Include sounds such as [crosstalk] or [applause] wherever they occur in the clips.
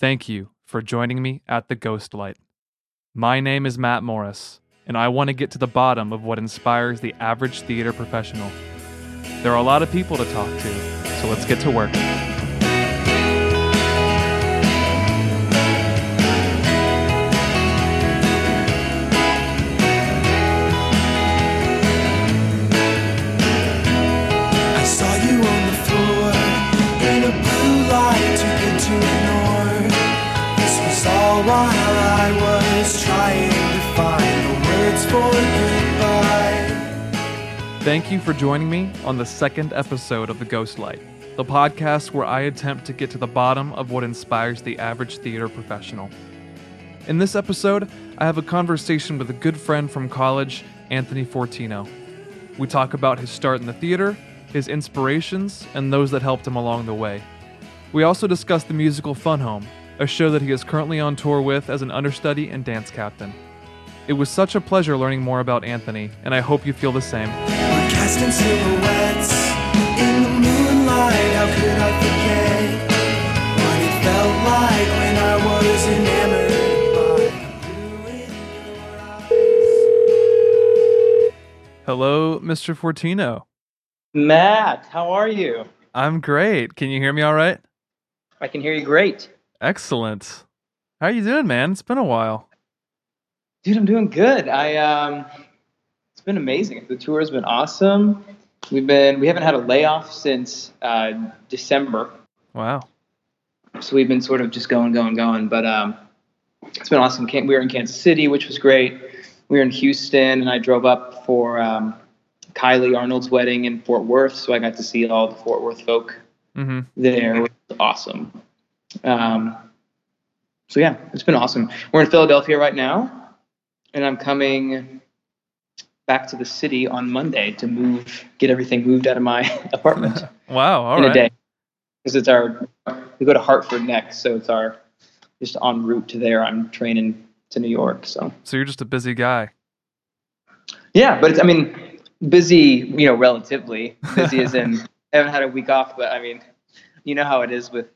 Thank you for joining me at the Ghost Light. My name is Matt Morris, and I want to get to the bottom of what inspires the average theater professional. There are a lot of people to talk to, so let's get to work. Thank you for joining me on the second episode of The Ghost Light, the podcast where I attempt to get to the bottom of what inspires the average theater professional. In this episode, I have a conversation with a good friend from college, Anthony Fortino. We talk about his start in the theater, his inspirations, and those that helped him along the way. We also discuss the musical Fun Home, a show that he is currently on tour with as an understudy and dance captain. It was such a pleasure learning more about Anthony, and I hope you feel the same. We're casting silhouettes in the moonlight. How could I forget what it felt like when I was enamored by in your eyes? Hello, Mr. Fortino. Matt, how are you? I'm great. Can you hear me all right? I can hear you great. Excellent. How are you doing, man? It's been a while. Dude, I'm doing good. I um it's been amazing. The tour has been awesome. We've been we haven't had a layoff since uh, December. Wow. So we've been sort of just going, going, going. But um it's been awesome. We were in Kansas City, which was great. We were in Houston and I drove up for um, Kylie Arnold's wedding in Fort Worth, so I got to see all the Fort Worth folk Mm-hmm. there. Which was awesome. Um, so yeah, it's been awesome. We're in Philadelphia right now, and I'm coming back to the city on Monday to move, get everything moved out of my [laughs] apartment [laughs] Wow. All in right. a day. Because it's our, we go to Hartford next, so it's our just en route to there. I'm training to New York, so So you're just a busy guy. yeah. But it's, I mean, busy, you know, relatively busy as in [laughs] I haven't had a week off, but I mean, you know how it is with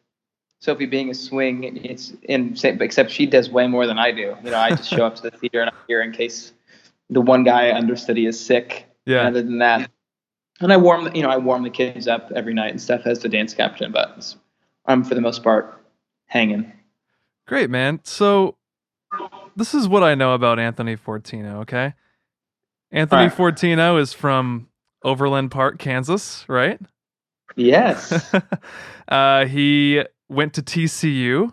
Sophie being a swing. It's in except she does way more than I do. You know, I just show up to the [laughs] theater and I'm here in case the one guy I understudy is sick. Yeah. Other than that, and I warm, you know, I warm the kids up every night and stuff as the dance captain. But I'm for the most part hanging. Great, man. So this is what I know about Anthony Fortino, okay? Anthony right. Fortino is from Overland Park, Kansas, right? Yes. [laughs] uh, he went to TCU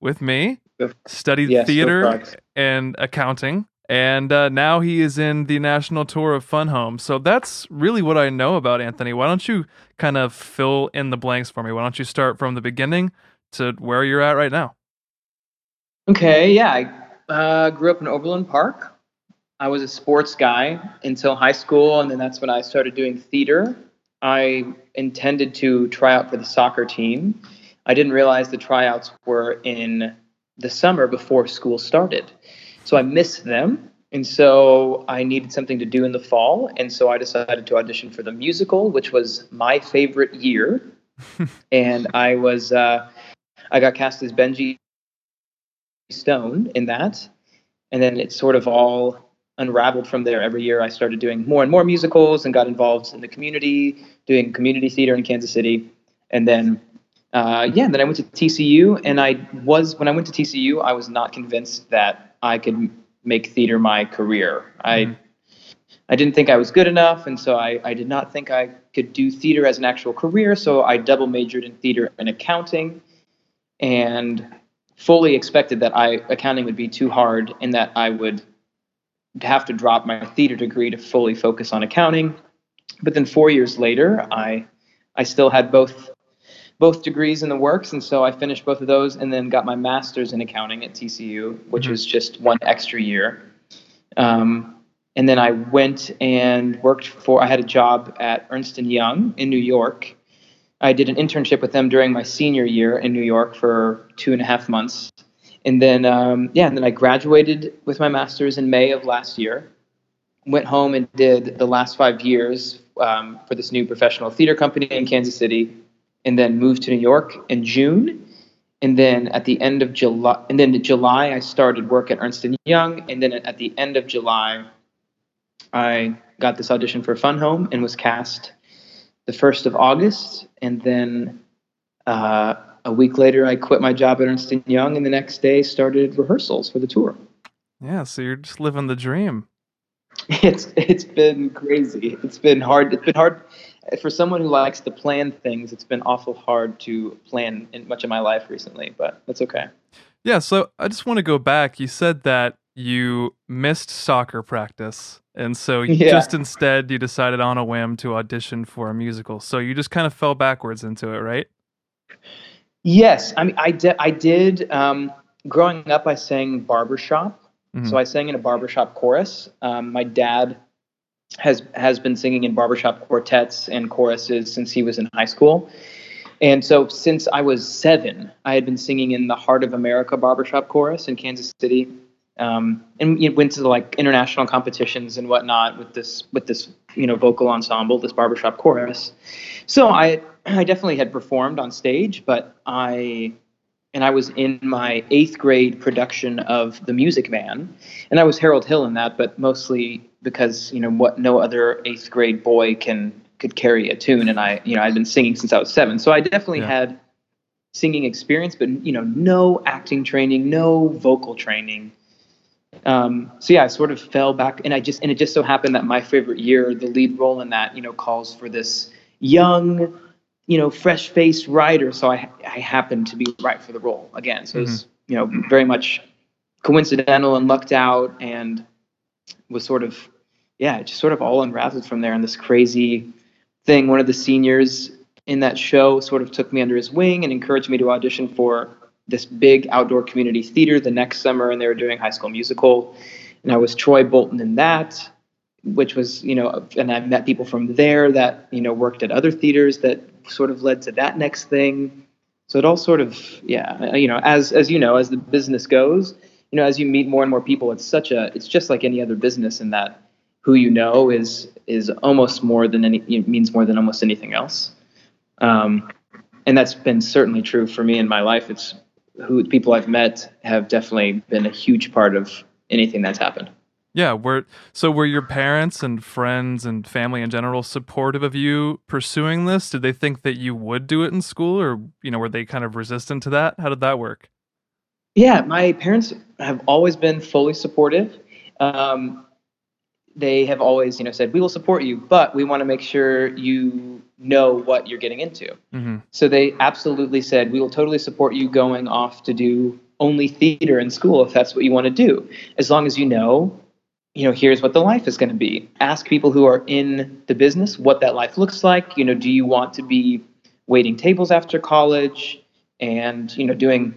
with me, studied Yes, theater and accounting, and uh, now he is in the national tour of Fun Home. So that's really what I know about Anthony. Why don't you kind of fill in the blanks for me? Why don't you start from the beginning to where you're at right now? Okay, yeah. I uh, grew up in Overland Park. I was a sports guy until high school, and then that's when I started doing theater. I intended to try out for the soccer team. I didn't realize the tryouts were in the summer before school started. So I missed them. And so I needed something to do in the fall. And so I decided to audition for the musical, which was my favorite year. [laughs] and I was, uh, I got cast as Benjy Stone in that. And then it sort of all unraveled from there. Every year I started doing more and more musicals and got involved in the community, doing community theater in Kansas City. And then, uh, yeah, then I went to TCU. And I was, when I went to TCU, I was not convinced that I could make theater my career. I, I didn't think I was good enough. And so I, I did not think I could do theater as an actual career. So I double majored in theater and accounting. And fully expected that I accounting would be too hard and that I would have to drop my theater degree to fully focus on accounting. But then four years later, I I still had both both degrees in the works, and so I finished both of those, and then got my master's in accounting at TCU, which Mhm. was just one extra year. Um, and then I went and worked for. I had a job at Ernst and Young in New York. I did an internship with them during my senior year in New York for two and a half months, and then um, yeah, and then I graduated with my master's in May of last year. Went home and did the last five years um, for this new professional theater company in Kansas City, and then moved to New York in June. and then at the end of July, and then in July, I started work at Ernst and Young, and then at the end of July, I got this audition for Fun Home and was cast the first of August, and then uh, a week later, I quit my job at Ernst and Young, and the next day started rehearsals for the tour. Yeah, so you're just living the dream. [laughs] It's it's been crazy. It's been hard. It's been hard for someone who likes to plan things. It's been awful hard to plan in much of my life recently, but that's okay. Yeah, so I just want to go back. You said that you missed soccer practice, and so you [laughs] Yeah. just instead you decided on a whim to audition for a musical. So you just kind of fell backwards into it, right? Yes, I mean, I did. I did. Um, growing up, I sang barbershop. Mhm. So I sang in a barbershop chorus. Um, my dad has has been singing in barbershop quartets and choruses since he was in high school. And so since I was seven, I had been singing in the Heart of America barbershop chorus in Kansas City. Um, and went to like international competitions and whatnot with this with this you know vocal ensemble, this barbershop chorus. So I I definitely had performed on stage, but I and I was in my eighth grade production of The Music Man, and I was Harold Hill in that, but mostly because you know what no other eighth grade boy can could carry a tune, and I you know I'd been singing since I was seven, so I definitely Yeah. had singing experience, but you know no acting training, no vocal training. Um, so yeah, I sort of fell back, and I just and it just so happened that my favorite year, the lead role in that, you know, calls for this young, you know, fresh-faced writer. So I I happened to be right for the role again. So it was you know very much coincidental and lucked out, and was sort of yeah, it just sort of all unraveled from there. And this crazy thing, one of the seniors in that show sort of took me under his wing and encouraged me to audition for this big outdoor community theater the next summer, and they were doing High School Musical, and I was Troy Bolton in that, which was you know, and I met people from there that you know worked at other theaters that sort of led to that next thing. So it all sort of yeah, you know, as as you know, as the business goes, you know, as you meet more and more people, it's such a it's just like any other business in that who you know is is almost more than any means more than almost anything else. Um, and that's been certainly true for me in my life. It's who people I've met have definitely been a huge part of anything that's happened. Yeah, were so were your parents and friends and family in general supportive of you pursuing this? Did they think that you would do it in school or you know, were they kind of resistant to that? How did that work? Yeah, my parents have always been fully supportive. Um, they have always, you know, said we will support you, but we want to make sure you know what you're getting into. hmm So they absolutely said, we will totally support you going off to do only theater in school if that's what you want to do, as long as you know, you know, here's what the life is going to be. Ask people who are in the business what that life looks like. You know, do you want to be waiting tables after college and, you know, doing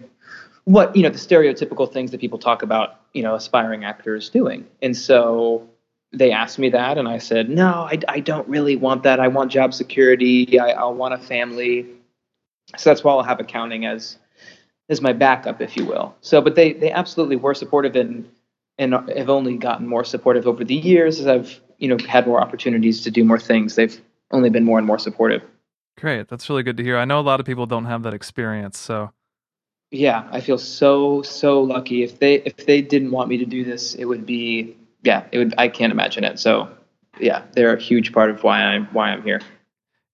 what, you know, the stereotypical things that people talk about, you know, aspiring actors doing. And so they asked me that, and I said, no, I, I don't really want that. I want job security. I, I want a family. So that's why I'll have accounting as as my backup, if you will. So, but they they absolutely were supportive and and have only gotten more supportive over the years as I've you know had more opportunities to do more things. They've only been more and more supportive. Great. That's really good to hear. I know a lot of people don't have that experience, so Yeah, I feel so so lucky. If they if they didn't want me to do this, it would be yeah, it would. I can't imagine it. So yeah, they're a huge part of why I'm why I'm here.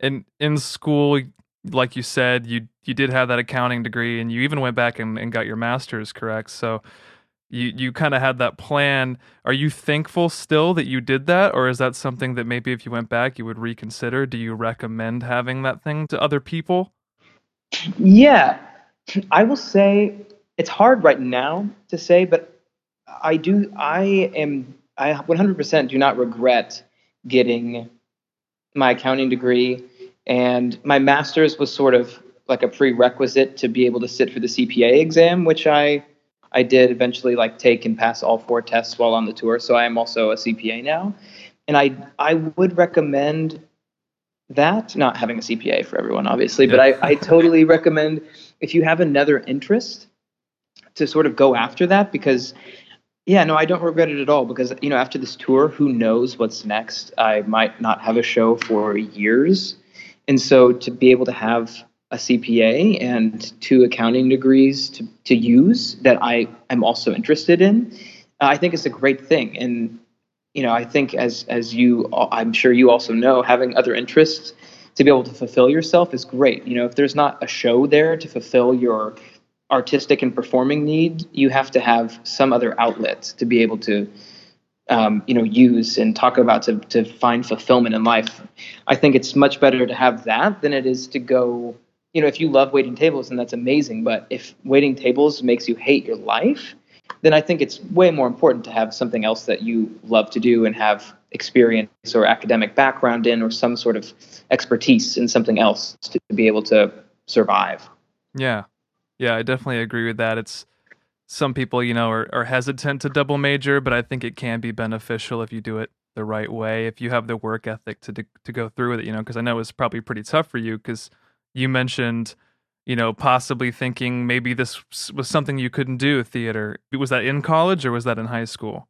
in in school like you said you you did have that accounting degree and you even went back and, and got your master's correct so you you kind of had that plan are you thankful still that you did that or is that something that maybe if you went back you would reconsider do you recommend having that thing to other people Yeah, [clears throat] I will say it's hard right now to say, but I do. I am. I 100% do not regret getting my accounting degree, and my master's was sort of like a prerequisite to be able to sit for the CPA exam, which I I did eventually like take and pass all four tests while on the tour. So I am also a CPA now, and I I would recommend that not having a CPA for everyone, obviously, but I, I totally recommend if you have another interest to sort of go after that because yeah, no, I don't regret it at all because you know after this tour, who knows what's next? I might not have a show for years, and so to be able to have a CPA and two accounting degrees to, to use that I am also interested in, I think it's a great thing. And you know, I think as as you, I'm sure you also know, having other interests to be able to fulfill yourself is great. You know, if there's not a show there to fulfill your artistic and performing need, you have to have some other outlet to be able to, um, you know, use and talk about to, to find fulfillment in life. I think it's much better to have that than it is to go, you know, if you love waiting tables, then that's amazing. But if waiting tables makes you hate your life, then I think it's way more important to have something else that you love to do and have experience or academic background in or some sort of expertise in something else to be able to survive. Yeah. Yeah, I definitely agree with that. It's some people, you know, are, are hesitant to double major, but I think it can be beneficial if you do it the right way. If you have the work ethic to to go through with it, you know, because I know it's probably pretty tough for you because you mentioned, you know, possibly thinking maybe this was something you couldn't do theater. Was that in college or was that in high school?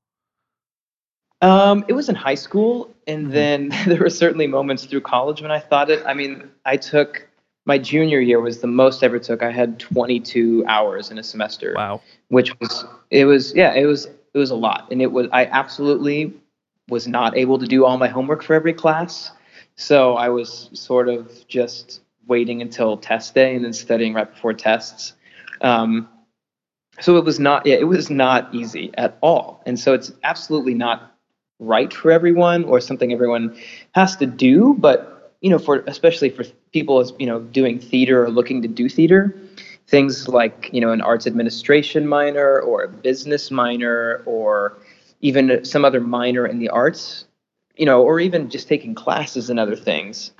Um, it was in high school, and mm-hmm. then [laughs] there were certainly moments through college when I thought it. I mean, I took my junior year was the most I ever took. I had 22 hours in a semester. Wow. Which was it was yeah it was it was a lot, and it was I absolutely was not able to do all my homework for every class, so I was sort of just waiting until test day and then studying right before tests. Um, so it was not yeah, it was not easy at all, and so it's absolutely not right for everyone or something everyone has to do, but you know, for especially for people as you know doing theater or looking to do theater, things like you know an arts administration minor or a business minor or even some other minor in the arts, you know, or even just taking classes and other things,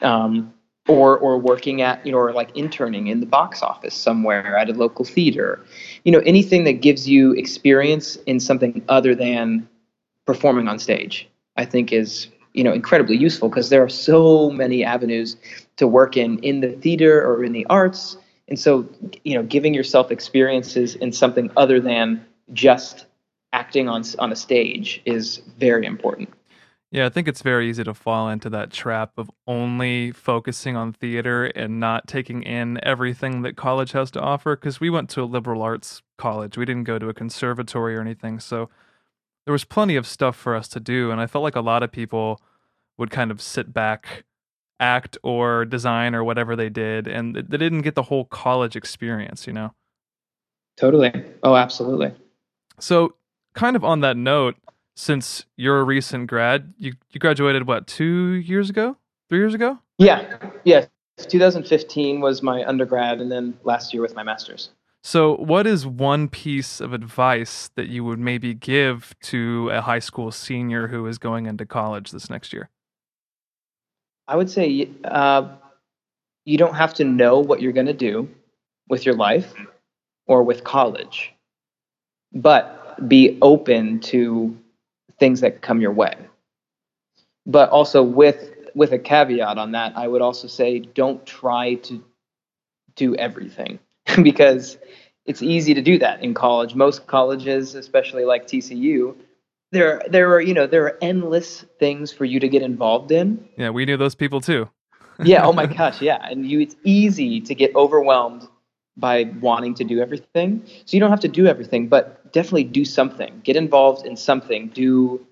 um, or or working at you know or like interning in the box office somewhere at a local theater, you know, anything that gives you experience in something other than performing on stage, I think is you know incredibly useful because there are so many avenues to work in in the theater or in the arts. And so you know giving yourself experiences in something other than just acting on on a stage is very important yeah i think it's very easy to fall into that trap of only focusing on theater and not taking in everything that college has to offer because we went to a liberal arts college. We didn't go to a conservatory or anything so there was plenty of stuff for us to do and i felt like a lot of people would kind of sit back act or design or whatever they did and they didn't get the whole college experience you know? Totally. Oh absolutely. So kind of on that note since you're a recent grad. You, you graduated what two years ago? Three years ago? Yeah. Yeah. 2015 was my undergrad and then last year with my master's. So, what is one piece of advice that you would maybe give to a high school senior who is going into college this next year? I would say uh, you don't have to know what you're going to do with your life or with college, but be open to things that come your way. But also with with a caveat on that, I would also say don't try to do everything [laughs] because it's easy to do that in college. Most colleges, especially like TCU, there there are you know there are endless things for you to get involved in. Yeah, we knew those people too. yeah. Oh my [laughs] gosh. Yeah, and you it's easy to get overwhelmed by wanting to do everything. So you don't have to do everything, but definitely do something. Get involved in something. Do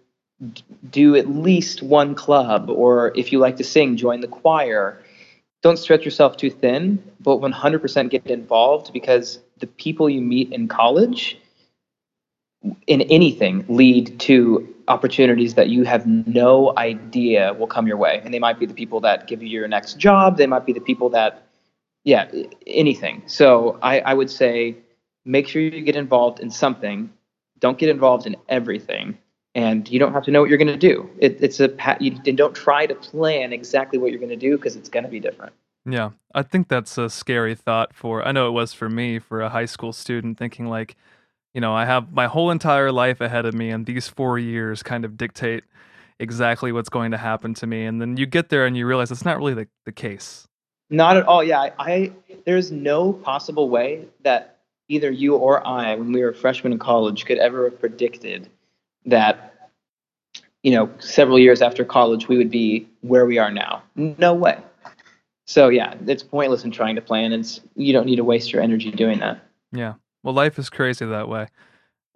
do at least one club, or if you like to sing, join the choir don't stretch yourself too thin, but 100% get involved because the people you meet in college in anything lead to opportunities that you have no idea will come your way. And they might be the people that give you your next job, they might be the people that, yeah, anything. So I, I would say make sure you get involved in something. Don't get involved in everything and you don't have to know what you're going to do. It, it's a you don't try to plan exactly what you're going to do because it's going to be different. Yeah, I think that's a scary thought for. I know it was for me for a high school student thinking like, you know, I have my whole entire life ahead of me, and these four years kind of dictate exactly what's going to happen to me. And then you get there and you realize it's not really the, the case. Not at all. Yeah, I, I there's no possible way that either you or I, when we were freshmen in college, could ever have predicted that you know several years after college we would be where we are now no way So yeah, it's pointless in trying to plan. It's you don't need to waste your energy doing that. Yeah. Well, life is crazy that way.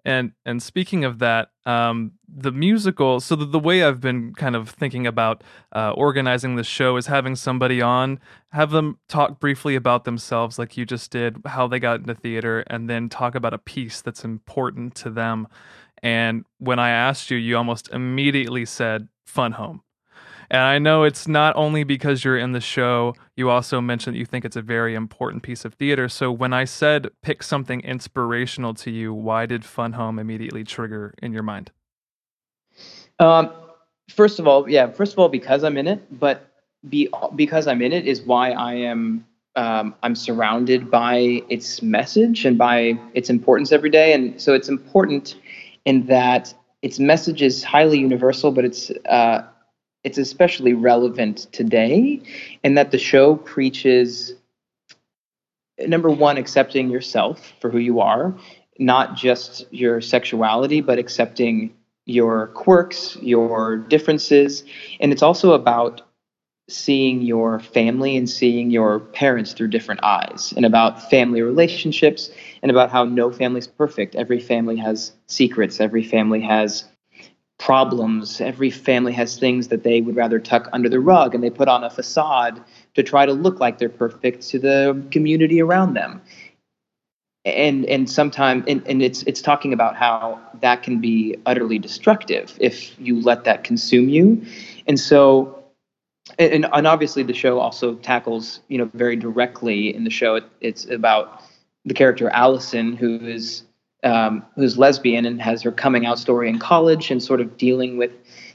And and speaking of that, um, the musical. So the, the way I've been kind of thinking about uh, organizing the show is having somebody on, have them talk briefly about themselves, like you just did, how they got into theater, and then talk about a piece that's important to them. And when I asked you, you almost immediately said "Fun Home." And I know it's not only because you're in the show, you also mentioned that you think it's a very important piece of theater. So when I said pick something inspirational to you, why did Fun Home immediately trigger in your mind? Um, first of all, yeah, first of all, because I'm in it, but be, because I'm in it is why I am um, I'm surrounded by its message and by its importance every day. And so it's important in that its message is highly universal, but it's uh, it's especially relevant today, and that the show preaches number one, accepting yourself for who you are, not just your sexuality, but accepting your quirks, your differences. And it's also about seeing your family and seeing your parents through different eyes, and about family relationships, and about how no family's perfect. Every family has secrets, every family has problems. Every family has things that they would rather tuck under the rug and they put on a facade to try to look like they're perfect to the community around them. And and sometimes and, and it's it's talking about how that can be utterly destructive if you let that consume you. And so and, and obviously the show also tackles, you know, very directly in the show it, it's about the character Alison who is um, who's lesbian and has her coming out story in college and sort of dealing with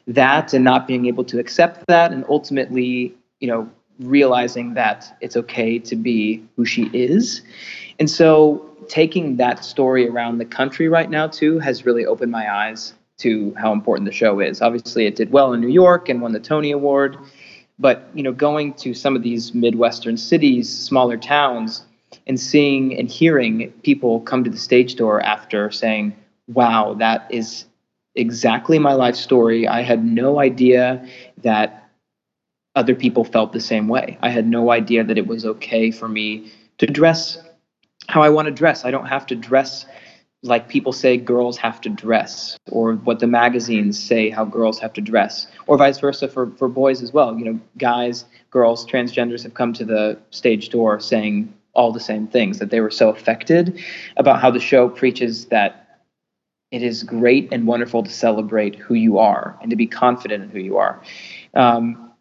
that and not being able to accept that and ultimately you know realizing that it's okay to be who she is. And so taking that story around the country right now too has really opened my eyes to how important the show is. Obviously it did well in new york and won the tony award but you know going to some of these midwestern cities smaller towns and seeing and hearing people come to the stage door after saying, wow, that is exactly my life story. I had no idea that other people felt the same way. I had no idea that it was okay for me to dress how I want to dress. I don't have to dress like people say girls have to dress or what the magazines say how girls have to dress or vice versa for, for boys as well you know guys girls transgenders have come to the stage door saying all the same things that they were so affected about how the show preaches that it is great and wonderful to celebrate who you are and to be confident in who you are. Um,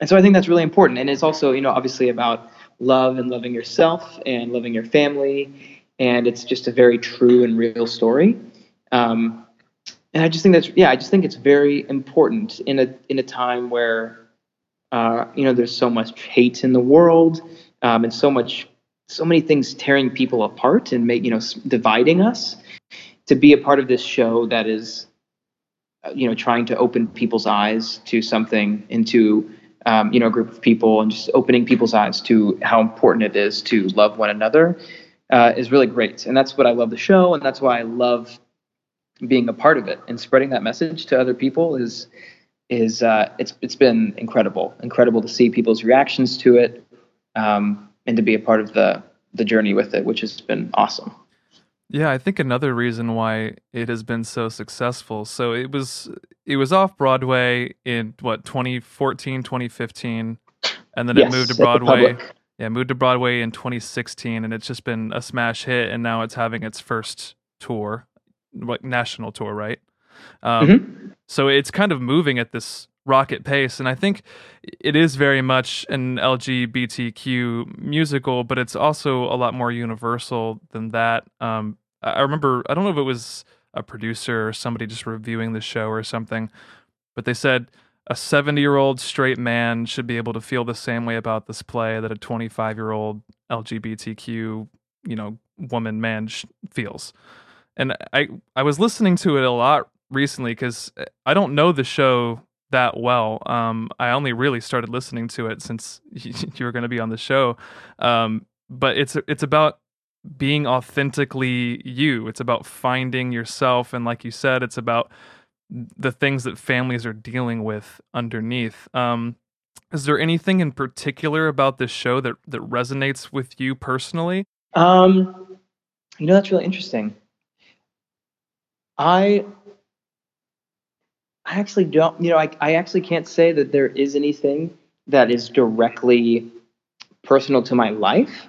and so i think that's really important. And it's also you know obviously about love and loving yourself and loving your family. And it's just a very true and real story. Um, and i just think that's yeah i just think it's very important in a in a time where uh, you know there's so much hate in the world um, and so much so many things tearing people apart and make you know dividing us to be a part of this show that is uh, you know trying to open people's eyes to something into um, you know a group of people and just opening people's eyes to how important it is to love one another uh, is really great. And that's what i love the show and that's why i love being a part of it. And spreading that message to other people is is uh, it's it's been incredible. Incredible to see people's reactions to it. Um, and to be a part of the the journey with it, which has been awesome. Yeah, I think another reason why it has been so successful. So it was it was off Broadway in what 2014, 2015 and then yes, it moved to Broadway. Yeah, moved to Broadway in 2016 and it's just been a smash hit and now it's having its first tour, like national tour, right? Um, mm-hmm. so it's kind of moving at this rocket pace. And I think it is very much an LGBTQ musical, but it's also a lot more universal than that. Um, I remember, I don't know if it was a producer or somebody just reviewing the show or something, but they said a 70 year old straight man should be able to feel the same way about this play that a 25 year old LGBTQ, you know, woman man sh- feels. And I, I was listening to it a lot recently because I don't know the show that well. Um, I only really started listening to it since [laughs] you were going to be on the show. Um, but it's it's about being authentically you. It's about finding yourself, and like you said, it's about the things that families are dealing with underneath. Um, Is there anything in particular about this show that that resonates with you personally? Um, you know, that's really interesting. I I actually don't, you know, I, I actually can't say that there is anything that is directly personal to my life,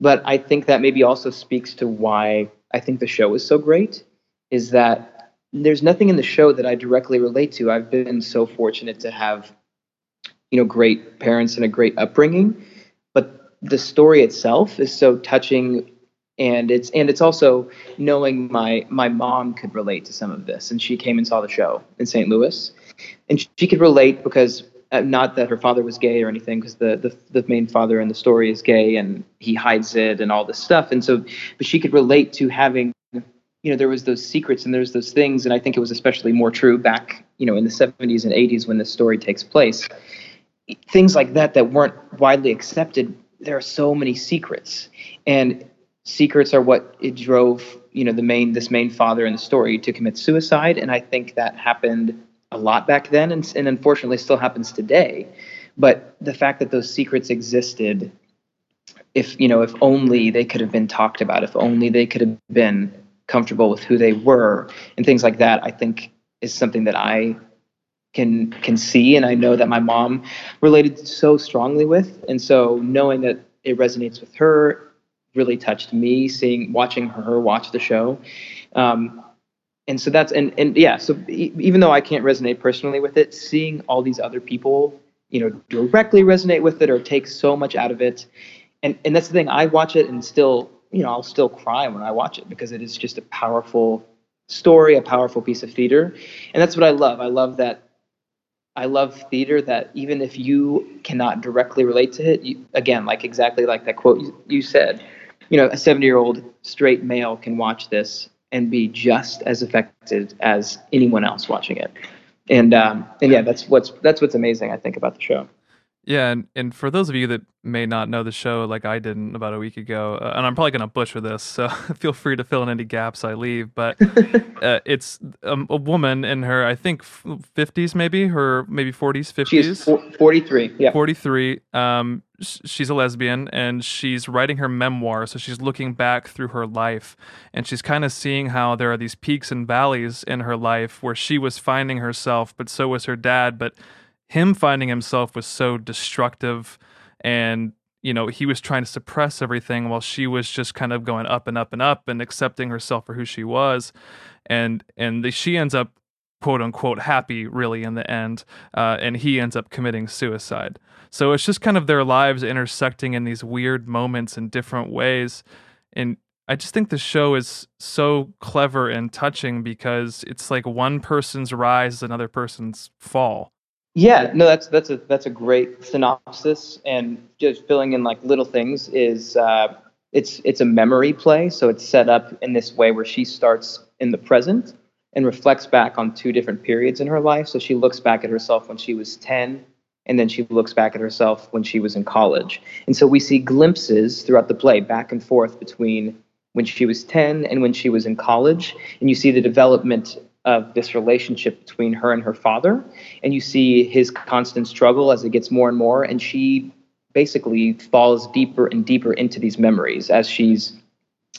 but I think that maybe also speaks to why I think the show is so great is that there's nothing in the show that I directly relate to. I've been so fortunate to have, you know, great parents and a great upbringing, but the story itself is so touching and it's and it's also knowing my my mom could relate to some of this. And she came and saw the show in st louis. And she could relate because uh, not that her father was gay or anything because the, the the main father in the story is gay and he hides it and all this stuff. And so but she could relate to having you know there was those secrets and there's those things. And i think it was especially more true back you know in the 70s and 80s when this story takes place. Things like that that weren't widely accepted there are so many secrets. And secrets are what it drove you know the main this main father in the story to commit suicide and i think that happened a lot back then and, and unfortunately still happens today. But the fact that those secrets existed if you know if only they could have been talked about if only they could have been comfortable with who they were and things like that i think is something that i can can see and i know that my mom related so strongly with. And so knowing that it resonates with her really touched me seeing watching her watch the show. Um, and so that's and and yeah so e- even though i can't resonate personally with it seeing all these other people you know directly resonate with it or take so much out of it and and that's the thing i watch it and still you know i'll still cry when i watch it because it is just a powerful story a powerful piece of theater. And that's what i love. I love that I love theater that even if you cannot directly relate to it, you, again, like exactly like that quote you, you said, you know, a 70 year old straight male can watch this and be just as affected as anyone else watching it. And um, and yeah, that's what's that's what's amazing I think about the show. Yeah, and, and for those of you that may not know the show like I didn't about a week ago, uh, and I'm probably going to butcher this, so [laughs] feel free to fill in any gaps I leave. But [laughs] uh, it's um, a woman in her, I think, 50s maybe, her maybe 40s, 50s. She's 43, yeah. 43. Um, she's a lesbian and she's writing her memoir. So she's looking back through her life and she's kind of seeing how there are these peaks and valleys in her life where she was finding herself, but so was her dad. But him finding himself was so destructive and you know he was trying to suppress everything while she was just kind of going up and up and up and accepting herself for who she was. And and the, she ends up quote unquote happy really in the end uh, and he ends up committing suicide. So it's just kind of their lives intersecting in these weird moments in different ways. And I just think the show is so clever and touching because it's like one person's rise, is another person's fall. Yeah, no, that's that's a that's a great synopsis, and just filling in like little things is uh, it's it's a memory play, so it's set up in this way where she starts in the present and reflects back on two different periods in her life. So she looks back at herself when she was ten, and then she looks back at herself when she was in college, and so we see glimpses throughout the play back and forth between when she was ten and when she was in college, and you see the development of this relationship between her and her father. And you see his constant struggle as it gets more and more. And she basically falls deeper and deeper into these memories as she's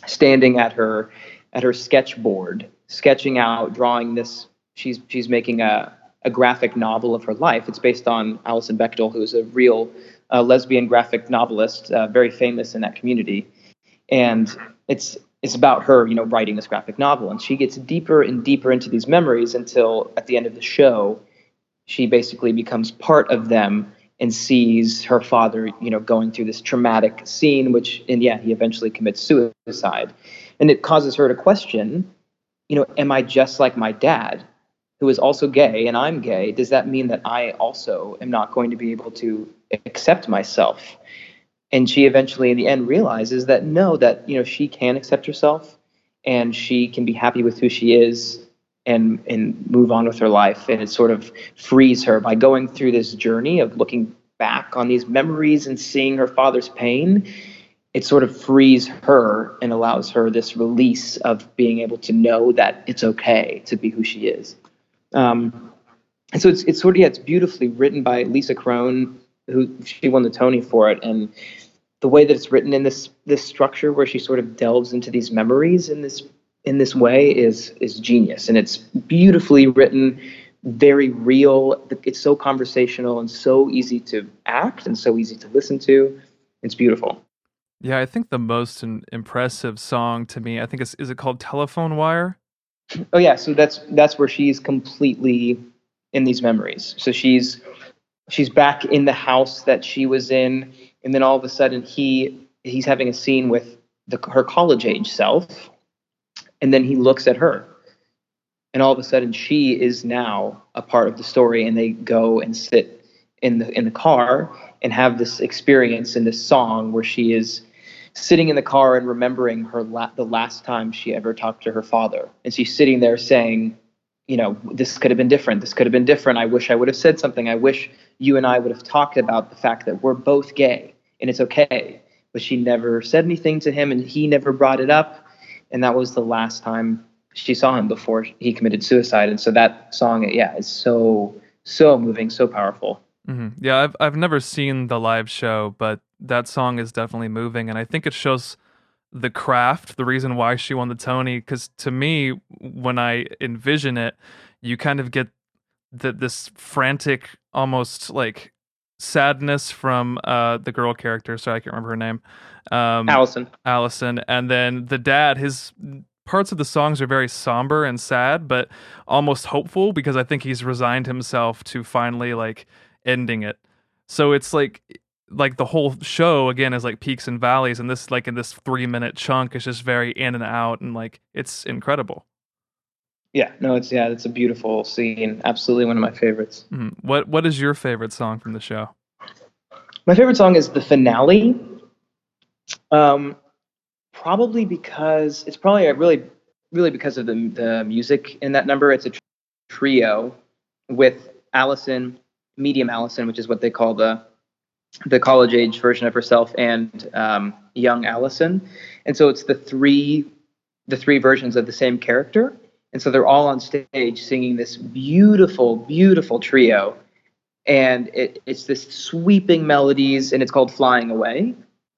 standing at her at her sketchboard, sketching out, drawing this. She's she's making a a graphic novel of her life. It's based on Alison Bechdel, who's a real uh, lesbian graphic novelist, uh, very famous in that community. And it's it's about her, you know, writing this graphic novel. And she gets deeper and deeper into these memories until at the end of the show, she basically becomes part of them and sees her father, you know, going through this traumatic scene, which, and yeah, he eventually commits suicide. And it causes her to question, you know, am I just like my dad, who is also gay and I'm gay? Does that mean that I also am not going to be able to accept myself? And she eventually in the end realizes that no that you know she can accept herself and she can be happy with who she is and and move on with her life. And it sort of frees her by going through this journey of looking back on these memories and seeing her father's pain. It sort of frees her and allows her this release of being able to know that it's okay to be who she is. Um, and so it's, it's sort of yeah it's beautifully written by Lisa Kron who she won the Tony for it, and the way that it's written in this this structure where she sort of delves into these memories in this in this way is is genius, and it's beautifully written, very real. It's so conversational and so easy to act and so easy to listen to. It's beautiful. Yeah, I think the most impressive song to me, I think it's is it called Telephone Wire? Oh yeah, so that's that's where she's completely in these memories. So she's she's back in the house that she was in, and then all of a sudden he he's having a scene with the, her college age self, and then he looks at her, and all of a sudden she is now a part of the story, and they go and sit in the in the car and have this experience in this song where she is sitting in the car and remembering her la- the last time she ever talked to her father, and she's sitting there saying, you know, this could have been different. This could have been different. I wish I would have said something. I wish you and I would have talked about the fact that we're both gay and it's okay. But she never said anything to him and he never brought it up. And that was the last time she saw him before he committed suicide. And so that song, yeah, is so, so moving, so powerful. Mm-hmm. Yeah, I've I've never seen the live show, but that song is definitely moving, and I think it shows the craft, the reason why she won the Tony. Because to me, when I envision it, you kind of get the, this frantic, almost like sadness from uh, the girl character. So I can't remember her name. Um, Alison. Alison, and then the dad. His parts of the songs are very somber and sad, but almost hopeful because I think he's resigned himself to finally like ending it. So it's like like the whole show again is like peaks and valleys and this like in this 3 minute chunk is just very in and out and like it's incredible. Yeah, no, it's yeah, it's a beautiful scene. Absolutely one of my favorites. Mhm. What what is your favorite song from the show? My favorite song is the finale. Um, probably because it's probably a really, really because of the the music in that number. It's a trio with Alison, medium Alison, which is what they call the the college age version of herself, and um, young Alison. And so it's the three the three versions of the same character. And so they're all on stage singing this beautiful, beautiful trio. And it, it's this sweeping melodies, and it's called "Flying Away."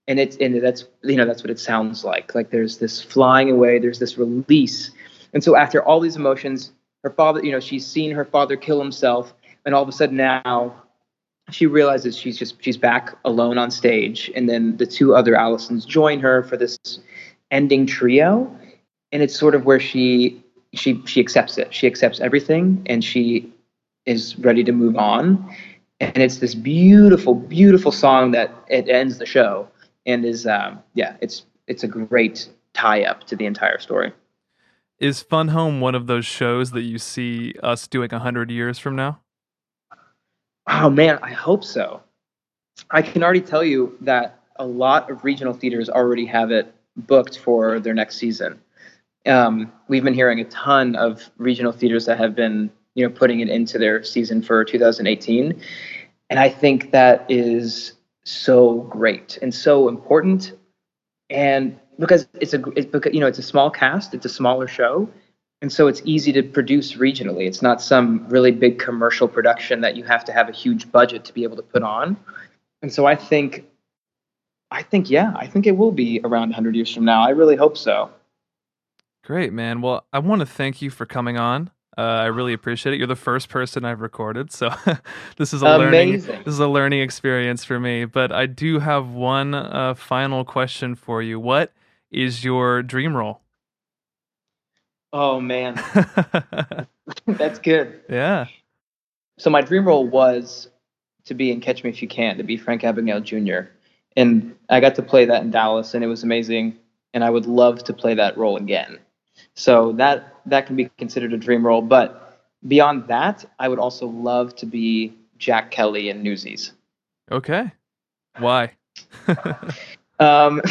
And it's and that's you know that's what it sounds like. Like there's this flying away, there's this release. And so after all these emotions, her father, you know, she's seen her father kill himself, and all of a sudden now she realizes she's just she's back alone on stage and then the two other alisons join her for this ending trio and it's sort of where she she she accepts it she accepts everything and she is ready to move on and it's this beautiful beautiful song that it ends the show and is um yeah it's it's a great tie up to the entire story Is Fun Home one of those shows that you see us doing a 100 years from now? Oh man, I hope so. I can already tell you that a lot of regional theaters already have it booked for their next season. Um, we've been hearing a ton of regional theaters that have been, you know, putting it into their season for 2018, and I think that is so great and so important. And because it's a, it's because you know, it's a small cast, it's a smaller show, and so it's easy to produce regionally. It's not some really big commercial production that you have to have a huge budget to be able to put on. And so I think, I think, yeah, I think it will be around 100 years from now. I really hope so. Great, man. Well, I want to thank you for coming on. Uh, I really appreciate it. You're the first person I've recorded, so [laughs] this is a learning this is a learning experience for me. But I do have one uh, final question for you. What is your dream role? Oh man, [laughs] [laughs] that's good. yeah. So my dream role was to be in Catch Me If You Can, to be Frank Abagnale Jr. And I got to play that in Dallas, and it was amazing. And I would love to play that role again. So that that can be considered a dream role. But beyond that, I would also love to be Jack Kelly in Newsies. Okay. Why? [laughs] Um,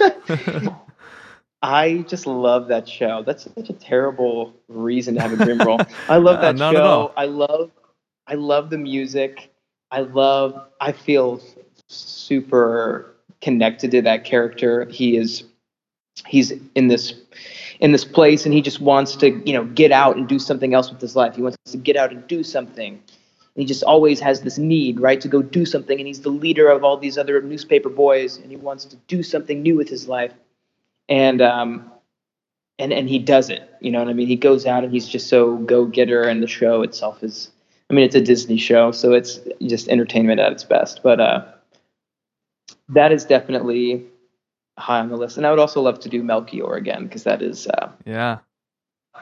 [laughs] I just love that show. That's such a terrible reason to have a dream role. [laughs] I love Uh, that at show. I love, I love the music. I love. I feel super connected to that character. He is, he's in this, in this place, and he just wants to, you know, get out and do something else with his life. He wants to get out and do something, he just always has this need, right, to go do something. And he's the leader of all these other newspaper boys, and he wants to do something new with his life. And um, and and he does it. You know what I mean? He goes out and he's just so go getter, and the show itself is. I mean, it's a Disney show, so it's just entertainment at its best. But uh, that is definitely high on the list. And I would also love to do Melchior again because that is. Uh, Yeah.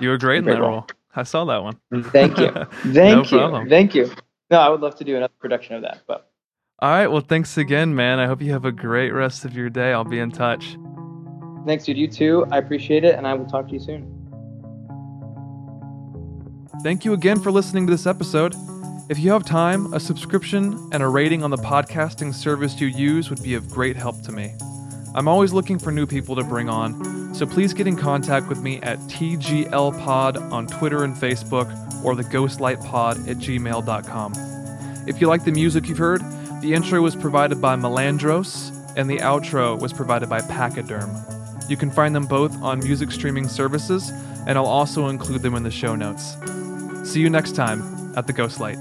You were great in that role. I saw that one. thank you, [laughs] No thank you, problem. thank you. No, I would love to do another production of that. But All right. Well, thanks again, man. I hope you have a great rest of your day. I'll be in touch. thanks, dude. You too. I appreciate it, and I will talk to you soon. Thank you again for listening to this episode. If you have time, a subscription and a rating on the podcasting service you use would be of great help to me. I'm always looking for new people to bring on, so please get in contact with me at TGLPod on Twitter and Facebook or the Ghostlightpod at gmail.com. If you like the music you've heard, the intro was provided by Malandros and the outro was provided by Pachyderm. You can find them both on music streaming services, and I'll also include them in the show notes. See you next time at the Ghost Light.